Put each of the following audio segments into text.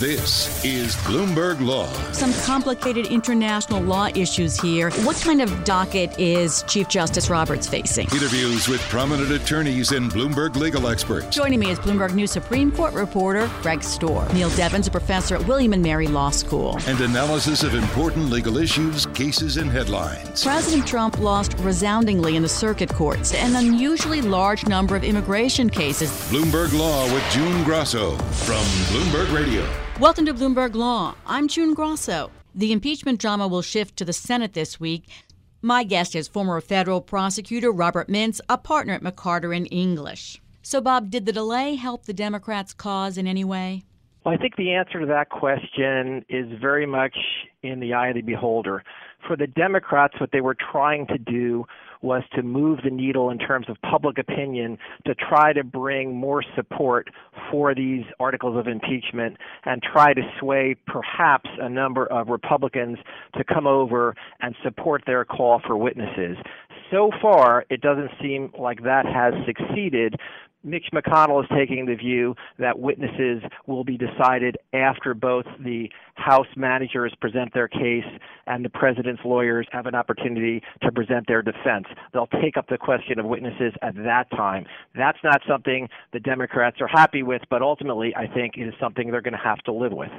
This is Bloomberg Law. Some complicated international law issues here. What kind of docket is Chief Justice Roberts facing? Interviews with prominent attorneys and Bloomberg legal experts. Joining me is Bloomberg News Supreme Court reporter Greg Stohr. Neal Devins, a professor at William and Mary Law School. And analysis of important legal issues, cases, and headlines. President Trump lost resoundingly in the circuit courts, an unusually large number of immigration cases. Bloomberg Law with June Grosso from Bloomberg Radio. Welcome to Bloomberg Law. I'm June Grosso. The impeachment drama will shift to the Senate this week. My guest is former federal prosecutor Robert Mintz, a partner at McCarter and English. So, Bob, did the delay help the Democrats' cause in any way? Well, I think the answer to that question is very much in the eye of the beholder. For the Democrats, what they were trying to do was to move the needle in terms of public opinion to try to bring more support for these articles of impeachment and try to sway perhaps a number of Republicans to come over and support their call for witnesses. So far, it doesn't seem like that has succeeded, Mitch McConnell is taking the view that witnesses will be decided after both the House managers present their case and the president's lawyers have an opportunity to present their defense. They'll take up the question of witnesses at that time. That's not something the Democrats are happy with, but ultimately, I think it is something they're going to have to live with.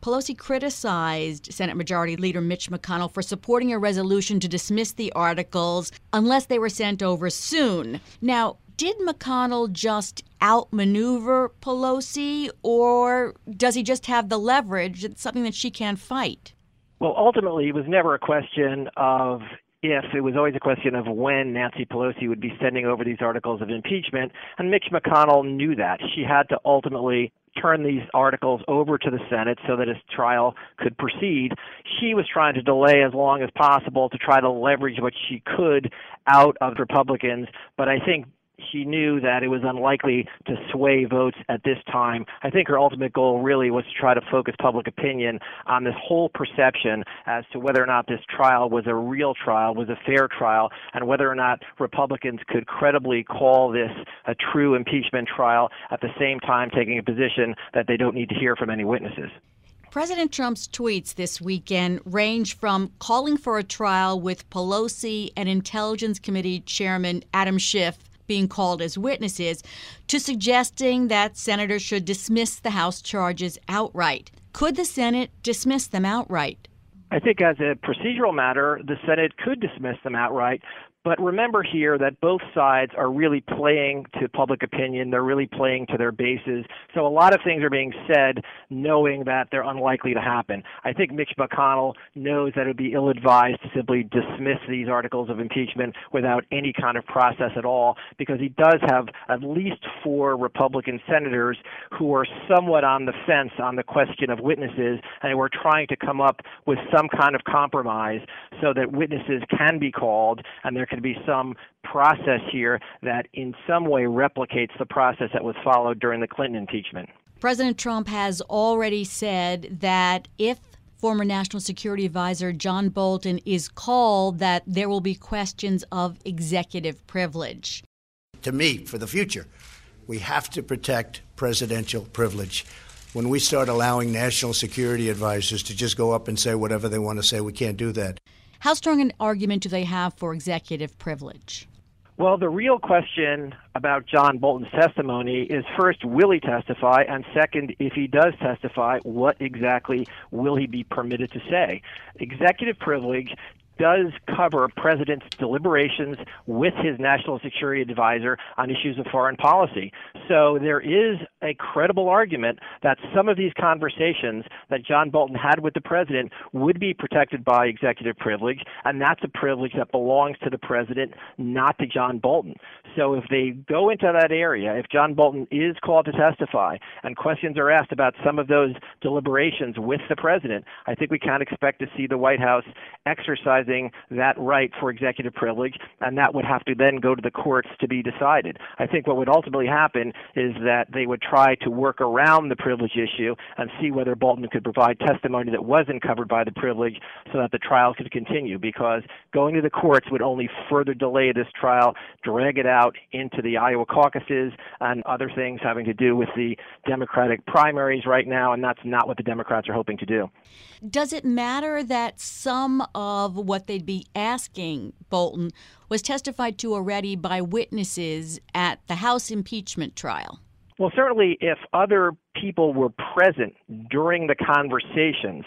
Pelosi criticized Senate Majority Leader Mitch McConnell for supporting a resolution to dismiss the articles unless they were sent over soon. Now, did McConnell just outmaneuver Pelosi, or does he just have the leverage? It's something that she can't fight. Well, ultimately, it was never a question of if it was always a question of when Nancy Pelosi would be sending over these articles of impeachment, and Mitch McConnell knew that. She had to ultimately turn these articles over to the Senate so that his trial could proceed. She was trying to delay as long as possible to try to leverage what she could out of Republicans, but I think she knew that it was unlikely to sway votes at this time. I think her ultimate goal really was to try to focus public opinion on this whole perception as to whether or not this trial was a real trial, was a fair trial, and whether or not Republicans could credibly call this a true impeachment trial at the same time taking a position that they don't need to hear from any witnesses. President Trump's tweets this weekend range from calling for a trial with Pelosi and Intelligence Committee Chairman Adam Schiff being called as witnesses to suggesting that senators should dismiss the House charges outright. Could the Senate dismiss them outright? I think, as a procedural matter, the Senate could dismiss them outright. But remember here that both sides are really playing to public opinion. They're really playing to their bases. So a lot of things are being said knowing that they're unlikely to happen. I think Mitch McConnell knows that it would be ill advised to simply dismiss these articles of impeachment without any kind of process at all because he does have at least four Republican senators who are somewhat on the fence on the question of witnesses and we're trying to come up with some kind of compromise so that witnesses can be called and there can to be some process here that in some way replicates the process that was followed during the Clinton impeachment. President Trump has already said that if former National Security Advisor John Bolton is called that there will be questions of executive privilege. To me, for the future, we have to protect presidential privilege. When we start allowing national security advisors to just go up and say whatever they want to say, we can't do that. How strong an argument do they have for executive privilege? Well, the real question about John Bolton's testimony is first, will he testify? And second, if he does testify, what exactly will he be permitted to say? Executive privilege does cover a president's deliberations with his national security advisor on issues of foreign policy. So there is a credible argument that some of these conversations that John Bolton had with the president would be protected by executive privilege, and that's a privilege that belongs to the president, not to John Bolton. So if they go into that area, if John Bolton is called to testify and questions are asked about some of those deliberations with the president, I think we can't expect to see the White House exercising that right for executive privilege, and that would have to then go to the courts to be decided. I think what would ultimately happen is that they would try to work around the privilege issue and see whether Bolton could provide testimony that wasn't covered by the privilege so that the trial could continue because going to the courts would only further delay this trial, drag it out into the Iowa caucuses and other things having to do with the Democratic primaries right now, and that's not what the Democrats are hoping to do. Does it matter that some of what they'd be asking Bolton was testified to already by witnesses at the House impeachment trial? Well, certainly, if other people were present during the conversations,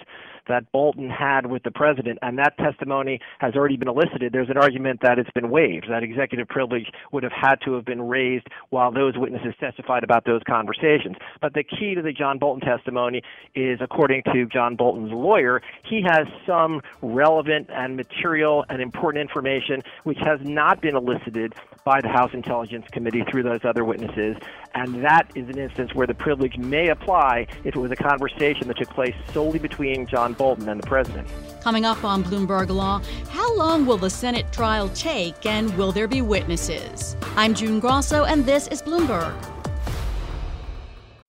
that Bolton had with the president, and that testimony has already been elicited, there's an argument that it's been waived, that executive privilege would have had to have been raised while those witnesses testified about those conversations. But the key to the John Bolton testimony is, according to John Bolton's lawyer, he has some relevant and material and important information which has not been elicited by the House Intelligence Committee through those other witnesses, and that is an instance where the privilege may apply if it was a conversation that took place solely between John Bolton and the president. Coming up on Bloomberg Law, how long will the Senate trial take and will there be witnesses? I'm June Grosso, and this is Bloomberg.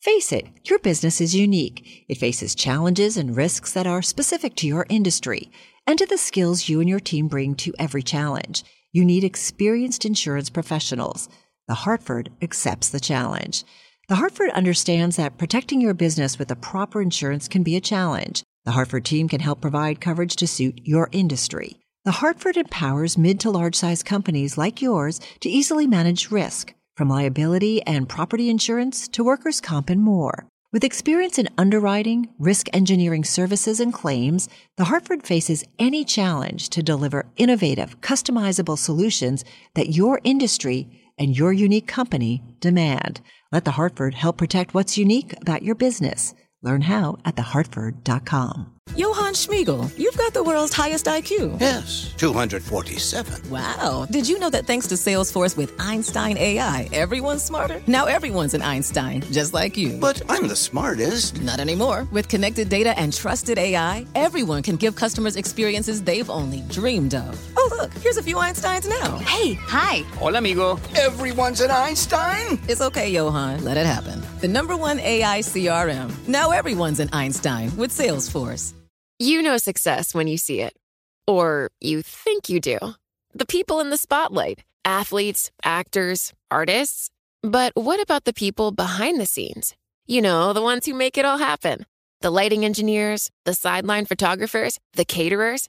Face it, your business is unique. It faces challenges and risks that are specific to your industry and to the skills you and your team bring to every challenge. You need experienced insurance professionals. The Hartford accepts the challenge. The Hartford understands that protecting your business with the proper insurance can be a challenge. The Hartford team can help provide coverage to suit your industry. The Hartford empowers mid to large size companies like yours to easily manage risk, from liability and property insurance to workers' comp and more. With experience in underwriting, risk engineering services, and claims, the Hartford faces any challenge to deliver innovative, customizable solutions that your industry and your unique company demand. Let the Hartford help protect what's unique about your business. Learn how at thehartford.com. Johann Schmiegel, you've got the world's highest IQ. Yes, 247. Wow. Did you know that thanks to Salesforce with Einstein AI, everyone's smarter? Now everyone's an Einstein, just like you. But I'm the smartest. Not anymore. With connected data and trusted AI, everyone can give customers experiences they've only dreamed of. Oh, look, here's a few Einsteins now. Hey, hi. Hola, amigo. Everyone's an Einstein? It's okay, Johann. Let it happen. The number one AI CRM. Now everyone's an Einstein with Salesforce. You know success when you see it. Or you think you do. The people in the spotlight athletes, actors, artists. But what about the people behind the scenes? You know, the ones who make it all happen the lighting engineers, the sideline photographers, the caterers.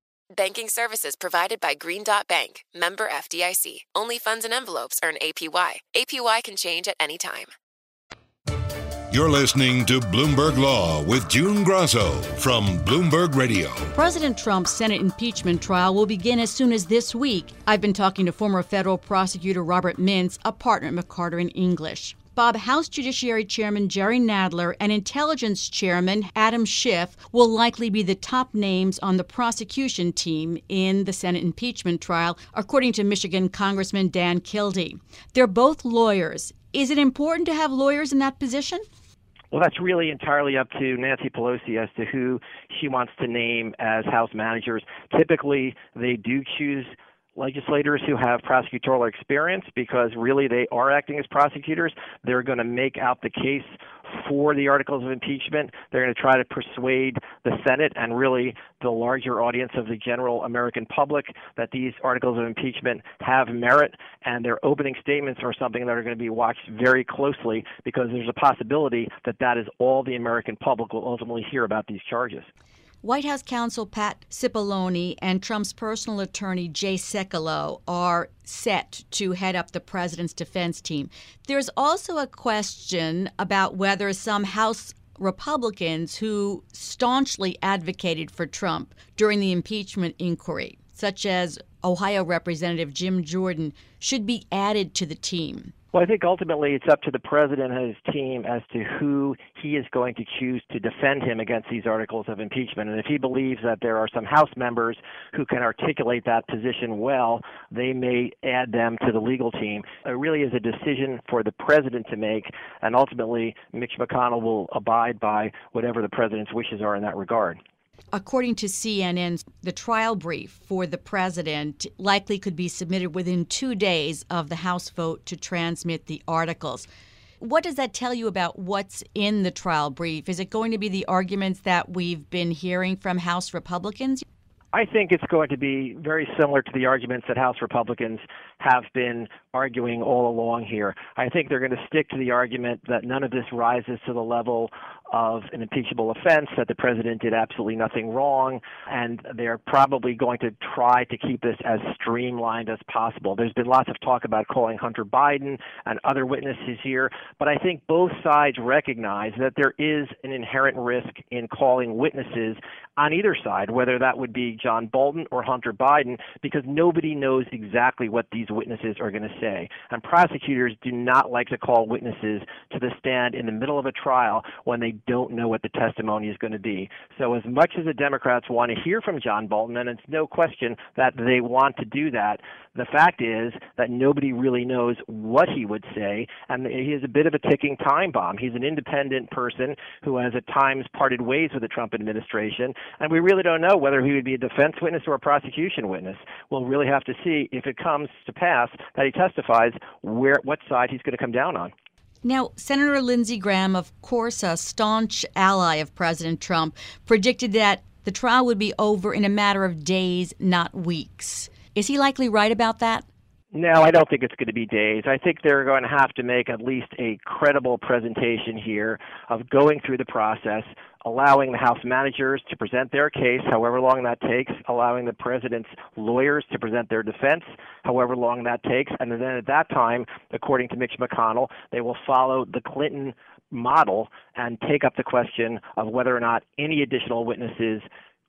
Banking services provided by Green Dot Bank, member FDIC. Only funds and envelopes earn APY. APY can change at any time. You're listening to Bloomberg Law with June Grosso from Bloomberg Radio. President Trump's Senate impeachment trial will begin as soon as this week. I've been talking to former federal prosecutor Robert Mintz, a partner at McCarter and English. Bob, House Judiciary Chairman Jerry Nadler and Intelligence Chairman Adam Schiff will likely be the top names on the prosecution team in the Senate impeachment trial, according to Michigan Congressman Dan Kildee. They're both lawyers. Is it important to have lawyers in that position? Well, that's really entirely up to Nancy Pelosi as to who she wants to name as House managers. Typically, they do choose legislators who have prosecutorial experience because really they are acting as prosecutors. They're going to make out the case for the articles of impeachment. They're going to try to persuade the Senate and really the larger audience of the general American public that these articles of impeachment have merit, and their opening statements are something that are going to be watched very closely because there's a possibility that that is all the American public will ultimately hear about these charges. White House counsel Pat Cipollone and Trump's personal attorney Jay Sekulow are set to head up the president's defense team. There's also a question about whether some House Republicans who staunchly advocated for Trump during the impeachment inquiry, such as Ohio Representative Jim Jordan, should be added to the team. Well, I think ultimately it's up to the president and his team as to who he is going to choose to defend him against these articles of impeachment. And if he believes that there are some House members who can articulate that position well, they may add them to the legal team. It really is a decision for the president to make, and ultimately Mitch McConnell will abide by whatever the president's wishes are in that regard. According to CNN, the trial brief for the president likely could be submitted within two days of the House vote to transmit the articles. What does that tell you about what's in the trial brief? Is it going to be the arguments that we've been hearing from House Republicans? I think it's going to be very similar to the arguments that House Republicans have been arguing all along here. I think they're going to stick to the argument that none of this rises to the level of an impeachable offense, that the president did absolutely nothing wrong, and they're probably going to try to keep this as streamlined as possible. There's been lots of talk about calling Hunter Biden and other witnesses here, but I think both sides recognize that there is an inherent risk in calling witnesses on either side, whether that would be John Bolton or Hunter Biden, because nobody knows exactly what these witnesses are going to say. And prosecutors do not like to call witnesses to the stand in the middle of a trial when they don't know what the testimony is going to be. So, as much as the Democrats want to hear from John Bolton, and it's no question that they want to do that, the fact is that nobody really knows what he would say, and he is a bit of a ticking time bomb. He's an independent person who has at times parted ways with the Trump administration, and we really don't know whether he would be a defense witness or a prosecution witness. We'll really have to see if it comes to that he testifies where what side he's going to come down on. Now, Senator Lindsey Graham, of course, a staunch ally of President Trump, predicted that the trial would be over in a matter of days, not weeks. Is he likely right about that? No, I don't think it's going to be days. I think they're going to have to make at least a credible presentation here of going through the process, allowing the House managers to present their case, however long that takes, allowing the president's lawyers to present their defense, however long that takes, and then at that time, according to Mitch McConnell, they will follow the Clinton model and take up the question of whether or not any additional witnesses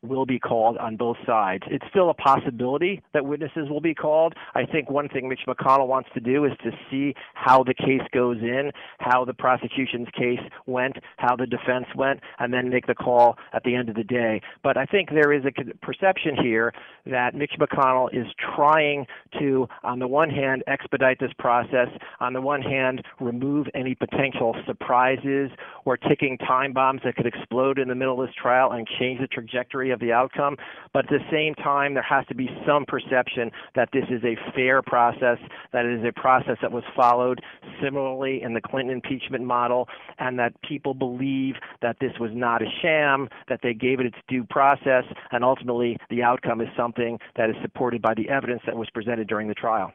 will be called on both sides. It's still a possibility that witnesses will be called. I think one thing Mitch McConnell wants to do is to see how the case goes in, how the prosecution's case went, how the defense went, and then make the call at the end of the day. But I think there is a perception here that Mitch McConnell is trying to, on the one hand, expedite this process, on the one hand, remove any potential surprises or ticking time bombs that could explode in the middle of this trial and change the trajectory of the outcome. But at the same time, there has to be some perception that this is a fair process, that it is a process that was followed similarly in the Clinton impeachment model, and that people believe that this was not a sham, that they gave it its due process, and ultimately the outcome is something that is supported by the evidence that was presented during the trial.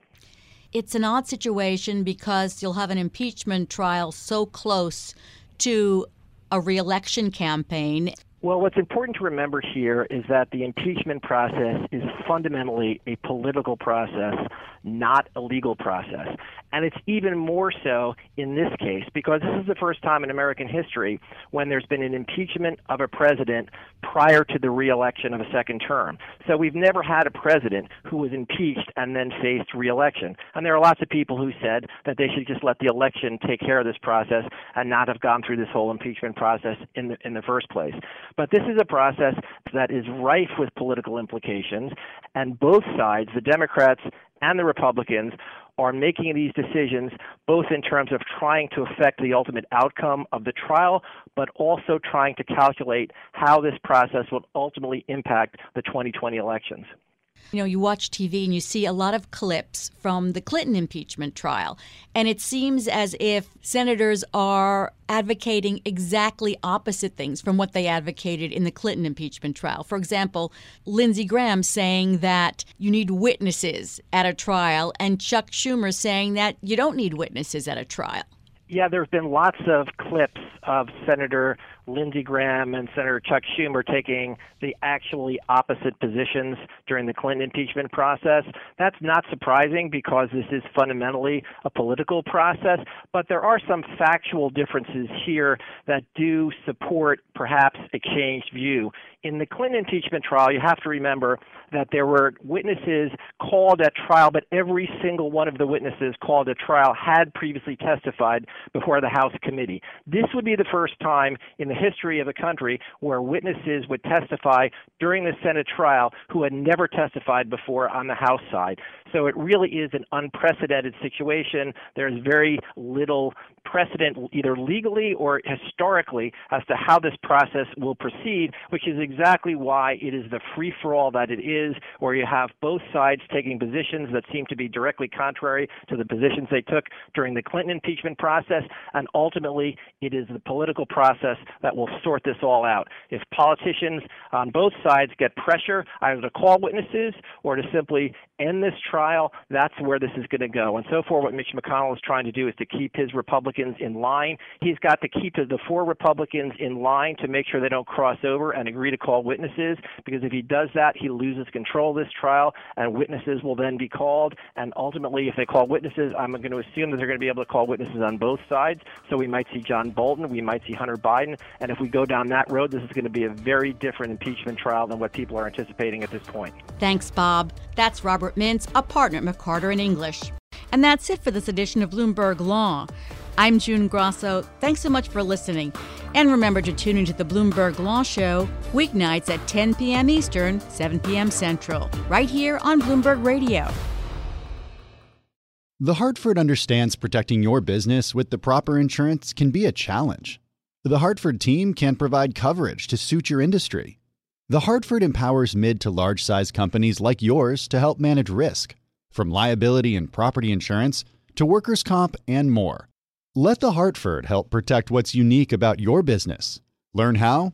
It's an odd situation because you'll have an impeachment trial so close to a reelection campaign. Well, what's important to remember here is that the impeachment process is fundamentally a political process, not a legal process. And it's even more so in this case because this is the first time in American history when there's been an impeachment of a president prior to the reelection of a second term. So we've never had a president who was impeached and then faced reelection. And there are lots of people who said that they should just let the election take care of this process and not have gone through this whole impeachment process in the in the first place. But this is a process that is rife with political implications and both sides, the Democrats and the Republicans, are making these decisions both in terms of trying to affect the ultimate outcome of the trial, but also trying to calculate how this process will ultimately impact the 2020 elections. You know, you watch TV and you see a lot of clips from the Clinton impeachment trial, and it seems as if senators are advocating exactly opposite things from what they advocated in the Clinton impeachment trial. For example, Lindsey Graham saying that you need witnesses at a trial, and Chuck Schumer saying that you don't need witnesses at a trial. Yeah, there have been lots of clips of Senator Lindsey Graham and Senator Chuck Schumer taking the actually opposite positions during the Clinton impeachment process. That's not surprising because this is fundamentally a political process, but there are some factual differences here that do support perhaps a changed view. In the Clinton impeachment trial, you have to remember that there were witnesses called at trial, but every single one of the witnesses called at trial had previously testified before the House committee. This would be the first time in the history of the country where witnesses would testify during the Senate trial who had never testified before on the House side. So it really is an unprecedented situation. There's very little precedent, either legally or historically, as to how this process will proceed, which is exactly why it is the free for all that it is, where you have both sides taking positions that seem to be directly contrary to the positions they took during the Clinton impeachment process. And ultimately, it is the political process that will sort this all out. If politicians on both sides get pressure either to call witnesses or to simply end this trial, that's where this is going to go. And so far, what Mitch McConnell is trying to do is to keep his Republicans in line. He's got to keep the four Republicans in line to make sure they don't cross over and agree to call witnesses, because if he does that, he loses control of this trial, and witnesses will then be called. And ultimately, if they call witnesses, I'm going to assume that they're going to be able to call witnesses on both sides. So we might see John Bolton, we might see Hunter Biden, and if we go down that road, this is going to be a very different impeachment trial than what people are anticipating at this point. Thanks, Bob. That's Robert Mintz, a partner at McCarter and English. And that's it for this edition of Bloomberg Law. I'm June Grosso. Thanks so much for listening. And remember to tune into the Bloomberg Law Show weeknights at 10 p.m. Eastern, 7 p.m. Central, right here on Bloomberg Radio. The Hartford understands protecting your business with the proper insurance can be a challenge. The Hartford team can provide coverage to suit your industry. The Hartford empowers mid to large size companies like yours to help manage risk, from liability and property insurance to workers' comp and more. Let The Hartford help protect what's unique about your business. Learn how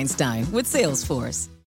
with Salesforce.